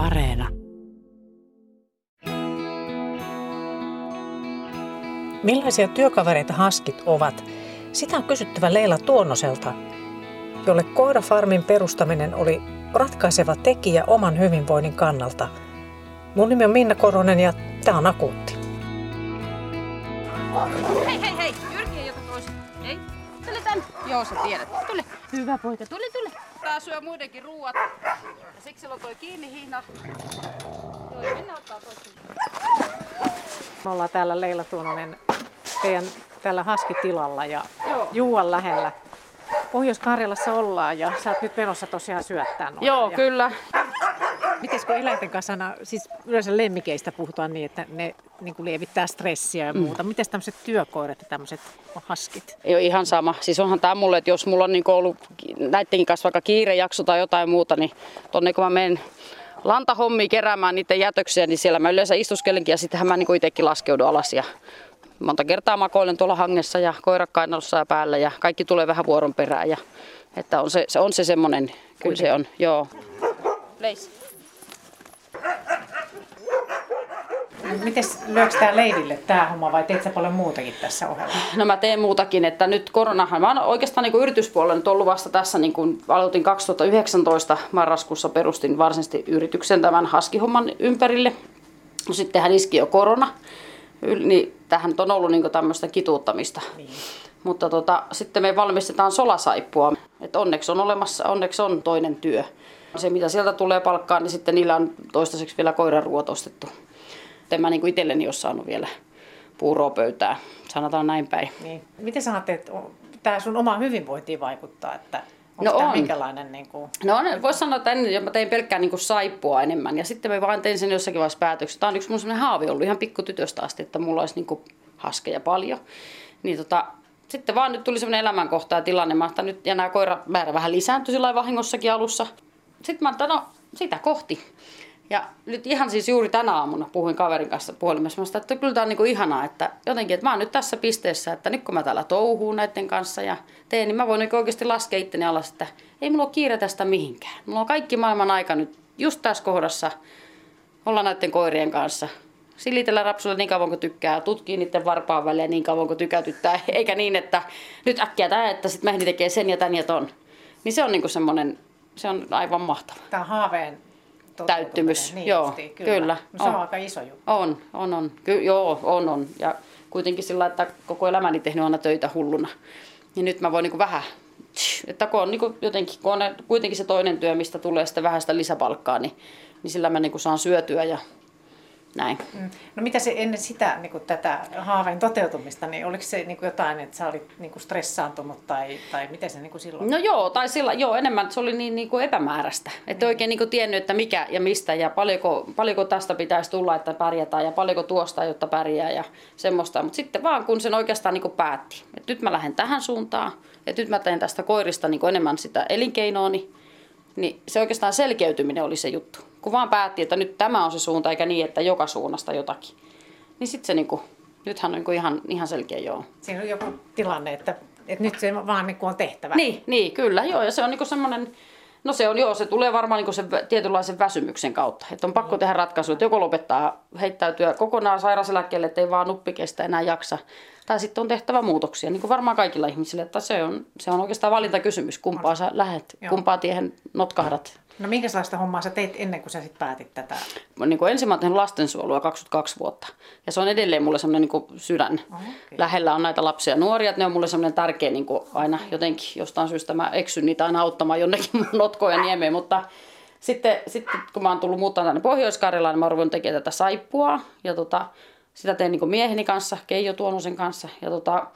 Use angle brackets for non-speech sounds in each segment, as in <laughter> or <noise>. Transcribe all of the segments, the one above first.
Areena. Millaisia työkavereita haskit ovat? Sitä on kysyttävä Leila Tuonoselta, jolle koirafarmin perustaminen oli ratkaiseva tekijä oman hyvinvoinnin kannalta. Mun nimi on Minna Koronen ja tämä on Akuutti. Hei, hei, hei! Jyrki ei ota pois. Ei. Tule tän. Joo, sä tiedät. Tule. Hyvä poika. Tule, tule. Tää syö muidenkin ruuat. Ja siksi sillä on toi kiinni hihna. Joo, ja mennään ottaa toista. Me ollaan täällä Leila Tuononen teidän täällä Haskitilalla ja Joo. Juuan lähellä. Pohjois-Karjalassa ollaan ja sä oot nyt menossa tosiaan syöttää noita. Joo, ja kyllä. Miten kun eläinten kanssa aina, siis yleensä lemmikeistä puhutaan niin, että ne niin kuin lievittää stressiä ja muuta. Mm. Miten tämmöiset työkoirat ja tämmöiset haskit? Ei ole ihan sama. Siis onhan tämä mulle, että jos mulla on niin ollut näittenkin kanssa vaikka kiirejakso tai jotain muuta, niin tonne kun mä menen lantahommiin keräämään niiden jätöksiä, niin siellä mä yleensä istuskelenkin ja sittenhän mä niin itsekin laskeudun alas ja monta kertaa makoilen tuolla hangessa ja koirat kainalossa ja päällä ja kaikki tulee vähän vuoron perään. Ja, että on se, se, on se semmoinen, kyllä se on, joo. Place. Miten lyöks tää leiville tää homma vai teet sä paljon muutakin tässä ohella? No mä teen muutakin, että nyt koronahan, mä oon oikeastaan niin yrityspuolella nyt ollut vasta tässä, niin kun aloitin 2019 marraskuussa perustin varsinaisesti yrityksen tämän haskihomman ympärille. No sittenhän iski jo korona, niin tähän on ollut niin tämmöistä kituuttamista. Niin. Mutta tota, sitten me valmistetaan solasaippua. Et onneksi on olemassa, onneksi on toinen työ. Se mitä sieltä tulee palkkaan, niin sitten niillä on toistaiseksi vielä koiraruot ostettu. En mä niin itselleni ole saanut vielä puuroa pöytää, sanotaan näin päin. Niin. Miten ajattelet, että tämä sun oma hyvinvointiin vaikuttaa, että onko No tämä on. minkälainen niin kuin... No on- voisi sanoa, että ennen mä tein pelkkää niin kuin saippua enemmän ja sitten mä vaan tein sen jossakin vaiheessa päätöksessä. Tämä on yksi mun sellainen haavi ollut ihan pikkutytöstä asti, että mulla olisi niin kuin haskeja paljon. Niin tota, sitten vaan nyt tuli sellainen elämänkohta ja tilanne, ajattelin nyt, ja nämä koiramäärä vähän lisääntyi sillä vahingossakin alussa. Sitten mä ajattelin, no sitä kohti. Ja nyt ihan siis juuri tänä aamuna puhuin kaverin kanssa puhelimessa, mä että kyllä tämä on niin ihanaa, että jotenkin, että mä oon nyt tässä pisteessä, että nyt kun mä täällä touhuun näiden kanssa ja teen, niin mä voin niin oikeasti laskea itteni alas, että ei mulla ole kiire tästä mihinkään. Mulla on kaikki maailman aika nyt just tässä kohdassa olla näiden koirien kanssa. Silitellä rapsuilla niin kauan kuin tykkää, tutkii niiden varpaan väliä niin kauan kuin tykätyttää, <laughs> eikä niin, että nyt äkkiä tämä, että sitten mehni tekee sen ja tän ja ton. Niin se on niinku semmoinen, se on aivan mahtava. Tämä haaveen Täyttymys, Niin joo, justiin, kyllä. kyllä, No, se on on. aika iso juttu. On, on, on. Ky- joo, on, on. Ja kuitenkin sillä että koko elämäni tehnyt aina töitä hulluna. Niin nyt mä voin niin vähän, että kun on niin jotenkin, kun on kuitenkin se toinen työ, mistä tulee sitä lisäpalkkaa, niin, niin sillä mä niin saan syötyä ja näin. Mm. No mitä se ennen sitä, niin kuin tätä haaveen toteutumista, niin oliko se niin kuin jotain, että sä olit niin kuin stressaantunut tai, tai miten se niin kuin silloin? No joo, tai sillä, joo, enemmän se oli niin, niin kuin epämääräistä. Että oikein niin kuin tiennyt, että mikä ja mistä ja paljonko, paljonko tästä pitäisi tulla, että pärjätään ja paljonko tuosta, jotta pärjää ja semmoista. Mutta sitten vaan kun sen oikeastaan niin kuin päätti, että nyt mä lähden tähän suuntaan, että nyt mä teen tästä koirista niin kuin enemmän sitä elinkeinoani, niin se oikeastaan selkeytyminen oli se juttu. Kun vaan päätti, että nyt tämä on se suunta, eikä niin, että joka suunnasta jotakin. Niin sitten se niinku, nythän on niinku ihan, ihan selkeä joo. Siinä on joku tilanne, että, että nyt se vaan niin kuin on tehtävä. Niin, niin, kyllä, joo. Ja se on niinku semmoinen, no se on joo, se tulee varmaan niinku sen tietynlaisen väsymyksen kautta. Että on pakko tehdä ratkaisu, että joko lopettaa heittäytyä kokonaan sairauseläkkeelle, ettei vaan nuppi kestä enää jaksa. Tai sitten on tehtävä muutoksia, niin kuin varmaan kaikilla ihmisillä. Että se on, se on oikeastaan valintakysymys, kumpaa sä lähet, Joo. kumpaa tiehen notkahdat. No minkälaista hommaa sä teit ennen kuin sä sit päätit tätä? niin kuin ensin mä oon tehnyt lastensuojelua 22 vuotta. Ja se on edelleen mulle semmoinen niin sydän. Oho, okei. Lähellä on näitä lapsia ja nuoria, ne on mulle semmoinen tärkeä niin kuin aina jotenkin jostain syystä mä eksyn niitä aina auttamaan jonnekin mun notkoon ja niemeen. Mutta sitten, sitten kun mä oon tullut muuttaa tänne pohjois niin mä oon tekemään tätä saippua. Ja tota, sitä teen niin kuin mieheni kanssa, Keijo Tuonosen kanssa. Ja tota,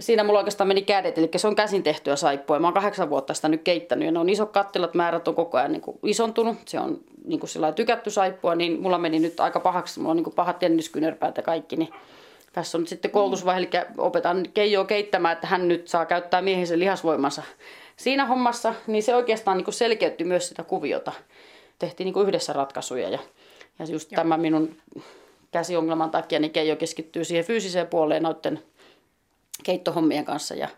siinä mulla oikeastaan meni kädet, eli se on käsin tehtyä saippua. Mä oon kahdeksan vuotta sitä nyt keittänyt ja ne on isot kattilat, määrät on koko ajan niin kuin isontunut. Se on niin kuin sillä tykätty saippua, niin mulla meni nyt aika pahaksi. Mulla on niin kuin pahat jänniskynärpäät ja kaikki, niin tässä on nyt sitten koulutusvaihe, eli opetan Keijoa keittämään, että hän nyt saa käyttää miehisen lihasvoimansa siinä hommassa, niin se oikeastaan niin kuin selkeytti myös sitä kuviota. Tehtiin niin kuin yhdessä ratkaisuja ja, ja just Joo. tämä minun käsiongelman takia, niin Keijo keskittyy siihen fyysiseen puoleen noiden keittohommien kanssa ja,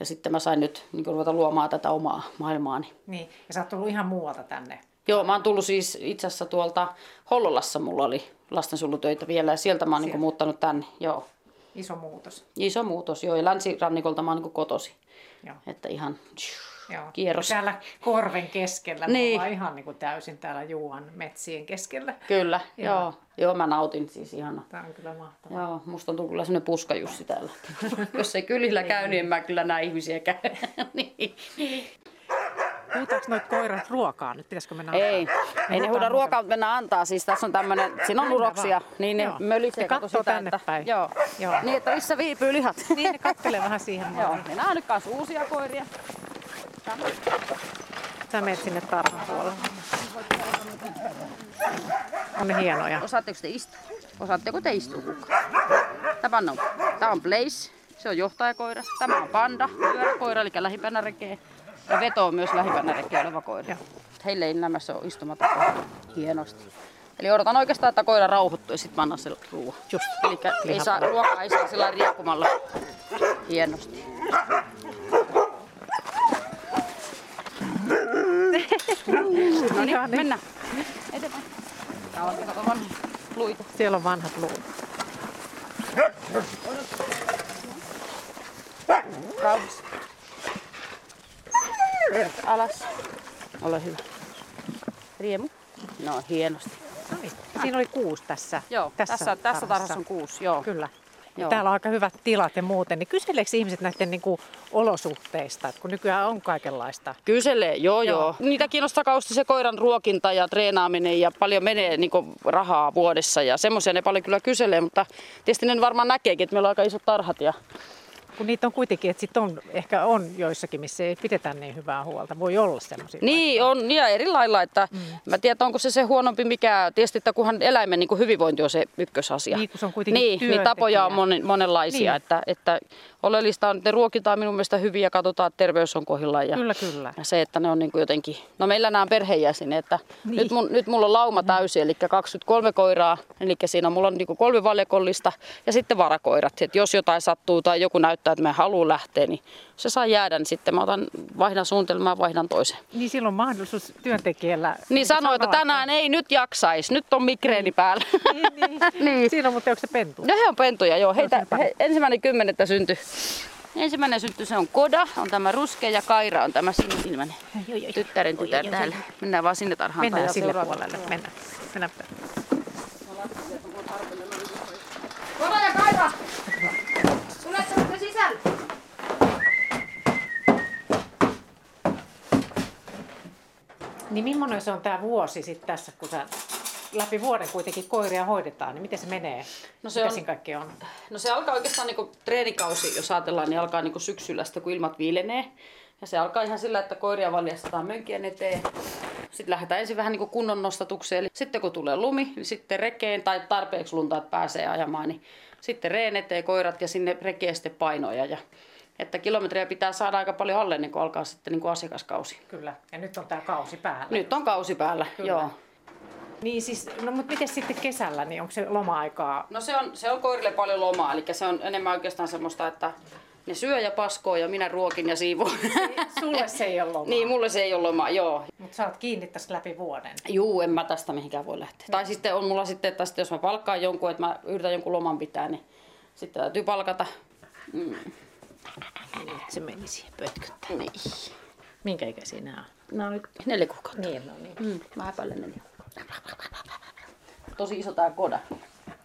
ja sitten mä sain nyt niin ruveta luomaan tätä omaa maailmaani. Niin, ja sä oot tullut ihan muualta tänne Joo, mä oon tullut siis itse asiassa tuolta Hollolassa mulla oli lastensuojelutöitä vielä ja sieltä mä oon niin muuttanut tänne. Joo. Iso muutos. Iso muutos, joo. Ja länsirannikolta mä oon niin kotosi. Joo. Että ihan Joo. kierros. Täällä korven keskellä, Niin. niin. ollaan ihan niin kuin täysin täällä Juuan metsien keskellä. Kyllä, joo. Joo. joo. Mä nautin siis ihana. Tämä on kyllä mahtavaa. Joo, musta on tullut kyllä semmoinen puskajussi täällä. <laughs> Jos ei kylillä käy, niin en mä kyllä näe ihmisiä käy. <laughs> niin. Huutaako noit koirat ruokaa nyt? Pitäisikö mennä Ei, antaa? ei ne huuda ruokaa, mutta mennään antaa. Siis tässä on tämmönen, siinä on uroksia, niin ne Joo. mölisee kattoo sitä, tänne että, päin. Joo. Joo. Niin, että missä viipyy lihat. Niin, ne kattelee vähän siihen Joo, niin nämä on nyt kans uusia koiria. Sä menet sinne tarhan puolelle. On ne hienoja. Osaatteko te istua? Osaatteko te istua kukaan? Tämä on, tämä on Blaze, se on johtajakoira. Tämä on Panda, pyöräkoira, eli lähipänä rekee. Ja Veto on myös lähipänä rekee oleva koira. Joo. Heille ei nämä ole istumata hienosti. Eli odotan oikeastaan, että koira rauhoittuu ja sitten mä annan sen ruoan. Just. Eli ei saa, ruokaa ei saa sillä riekkumalla hienosti. No niin, Ihan niin. mennään. Eteenpäin. Täällä on kato vanha luita. Siellä on vanhat luut. Rauhassa. Alas. Ole hyvä. Riemu. No hienosti. No niin. Siinä oli kuusi tässä. Joo, tässä, tässä, tässä tarhassa on kuusi. Joo. Kyllä. Joo. täällä on aika hyvät tilat ja muuten. Niin kyseleekö ihmiset näiden niin kuin, olosuhteista? Et kun nykyään on kaikenlaista. Kyselee, joo, joo Joo. Niitä kiinnostaa kauheasti se koiran ruokinta ja treenaaminen ja paljon menee niin rahaa vuodessa ja semmoisia ne paljon kyllä kyselee, mutta tietysti ne varmaan näkeekin, että meillä on aika isot tarhat ja Kun niitä on kuitenkin, että sit on, ehkä on joissakin, missä ei pidetä niin hyvää huolta. Voi olla semmoisia. Niin, on ja eri lailla, että mm. mä tiedän, onko se se huonompi mikä, tietysti, että kunhan eläimen niin kuin hyvinvointi on se ykkösasia. Niin, kun se on kuitenkin niin, niin tapoja on monen, monenlaisia, Niin. että, että oleellista on, että ne ruokitaan minun mielestä hyvin ja katsotaan, että terveys on kohdillaan. Ja, Kyllä, kyllä. ja se, että ne on niin kuin jotenkin, no meillä nämä on perheenjäseniä, että Niin. nyt, mun, nyt mulla on lauma täysi, eli 23 koiraa, eli siinä mulla on niin kuin kolme valjakollista ja sitten varakoirat. Että jos jotain sattuu tai joku näyttää, että me haluaa lähteä, niin se saa jäädä, niin sitten mä otan, vaihdan suunnitelmaa, vaihdan toisen. Niin silloin on mahdollisuus työntekijällä... Niin sanoo, että tänään ei nyt jaksaisi, nyt on migreeni päällä. Niin, niin. <laughs> Niin. Siinä on, mutta onko se pentu? No he on pentuja, joo. Heitä, he, ensimmäinen kymmenettä syntyi. Ensimmäinen syntyi, se on Koda, on tämä ruskea ja Kaira on tämä sinisilmäinen. Tyttären tytär täällä. Mennään vaan sinne tarhaan. Mennään tai sille seuraavalle. puolelle. Mennään. Mennään. Koda ja Kaira! Tuletteko te sisälle? Niin millainen se on tämä vuosi sitten tässä, kun sä läpi vuoden kuitenkin koiria hoidetaan, niin miten se menee? No se Mitä on- kaikki on? No se alkaa oikeastaan niinku treenikausi, jos ajatellaan, niin alkaa niinku syksyllä sitten, kun ilmat viilenee. Ja se alkaa ihan sillä, että koiria valjastetaan mönkien eteen. Sitten lähdetään ensin vähän niinku kunnon nostatukseen. Eli sitten kun tulee lumi, niin sitten rekeen tai tarpeeksi lunta, että pääsee ajamaan, niin sitten reen eteen koirat ja sinne rekeen sitten painoja. Ja, että kilometrejä pitää saada aika paljon alle, niin kun alkaa sitten niinku asiakaskausi. Kyllä. Ja nyt on tämä kausi päällä. Nyt on kausi päällä, Kyllä. joo. Niin siis, no mutta miten sitten kesällä, niin onko se loma-aikaa? No se on, se on koirille paljon lomaa, eli se on enemmän oikeastaan semmoista, että ne syö ja paskoo ja minä ruokin ja siivoon. Sulle se ei ole loma. niin, mulle se ei ole loma, joo. Mutta sä oot kiinni tässä läpi vuoden. Juu, en mä tästä mihinkään voi lähteä. Tai sitten on mulla sitten, että sitten jos mä palkkaan jonkun, että mä yritän jonkun loman pitää, niin sitten täytyy palkata. Mm. Se meni siihen pötköttää. Niin. Minkä ikäisiä nämä on? Nämä on nyt neljä kuukautta. Niin, no niin. Mm, vähän päälle neljä. Tosi iso tää koda.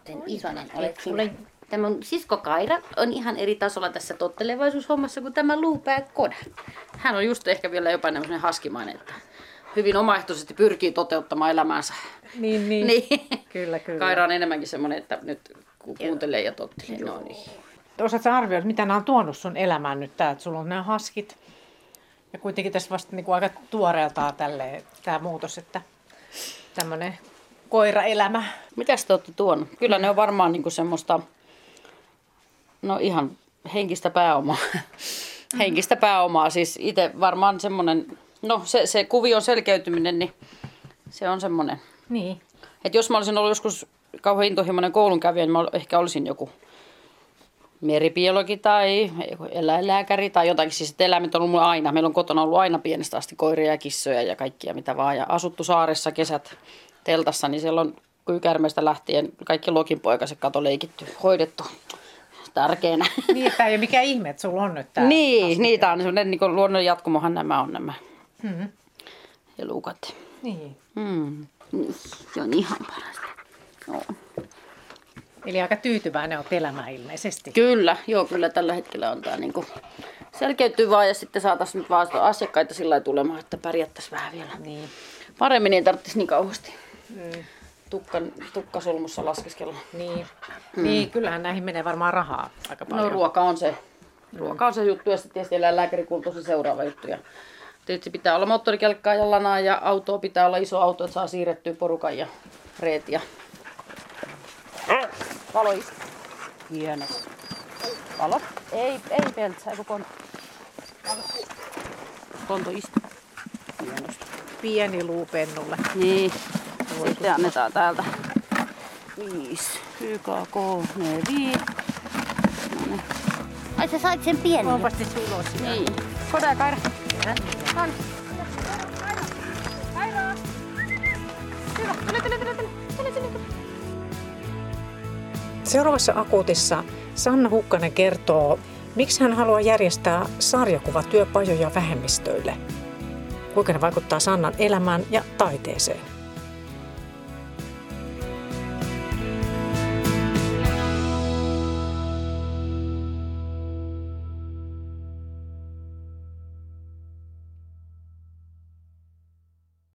Sen isonen olet sulle. Tämä mun sisko Kaira on ihan eri tasolla tässä tottelevaisuushommassa kuin tämä luupää Koda. Hän on just ehkä vielä jopa tämmöinen haskimainen, että hyvin omaehtoisesti pyrkii toteuttamaan elämäänsä. Niin, <laughs> niin. Niin. Kyllä, kyllä. Kaira on enemmänkin semmoinen, että nyt ku- kuuntelee ja tottelee. No niin. Osaatko arvioida, mitä nämä on tuonut sun elämään nyt tää, että sulla on nämä haskit? Ja kuitenkin tässä vasta niin kuin aika tuoreeltaan tälleen tämä muutos, että tämmöinen koiraelämä. Mitäs te olette tuonut? Kyllä ne on varmaan niinku semmoista, no ihan henkistä pääomaa. henkistä pääomaa, siis itse varmaan semmoinen, no se, se kuvion selkeytyminen, niin se on semmoinen. Niin. Että jos mä olisin ollut joskus kauhean intohimoinen koulunkävijä, niin mä ehkä olisin joku meribiologi tai eläinlääkäri tai jotakin. Siis eläimet on ollut aina. Meillä on kotona ollut aina pienestä asti koiria ja kissoja ja kaikkia mitä vaan. Ja asuttu saaressa kesät teltassa, niin siellä on kyykärmeistä lähtien kaikki lokinpoikaset kato leikitty, hoidettu tärkeänä. Niin, että ei mikä ihme, että sulla on nyt tämä. niin, niitä on sellainen niin luonnon jatkumohan nämä on nämä Mm-hmm. elukat. Niin. Mm. Niin, se on ihan parasta. Eli aika tyytyväinen on elämään ilmeisesti. Kyllä, joo, kyllä tällä hetkellä on tämä niinku selkeytyy vaan ja sitten saataisiin nyt vaan asiakkaita sillä lailla tulemaan, että pärjättäisiin vähän vielä Niin. paremmin, niin ei tarvitsisi niin kauheasti tukkan, tukkasolmussa laskeskella. Niin. niin, kyllähän näihin menee varmaan rahaa aika paljon. No ruoka on se, ruoka on se juttu ja sitten tietysti eläinlääkärikulto on se seuraava juttu. Ja tietysti pitää olla moottorikelkkaa ja lanaa ja autoa pitää olla iso auto, että saa siirrettyä porukan ja reet ja valo istu. Hienosti. Valo. Ei, ei peltsä, ei kun Konto istu. Hienosti. Pieni luu pennulle. Niin. Sitten annetaan täältä viisi. YKK, ne viisi. Ai sä sait sen pienen. Onpas se ulos. Niin. Koda ja Kaira. Seuraavassa akuutissa Sanna Hukkanen kertoo, miksi hän haluaa järjestää sarjakuvatyöpajoja vähemmistöille. Kuinka ne vaikuttaa Sannan elämään ja taiteeseen.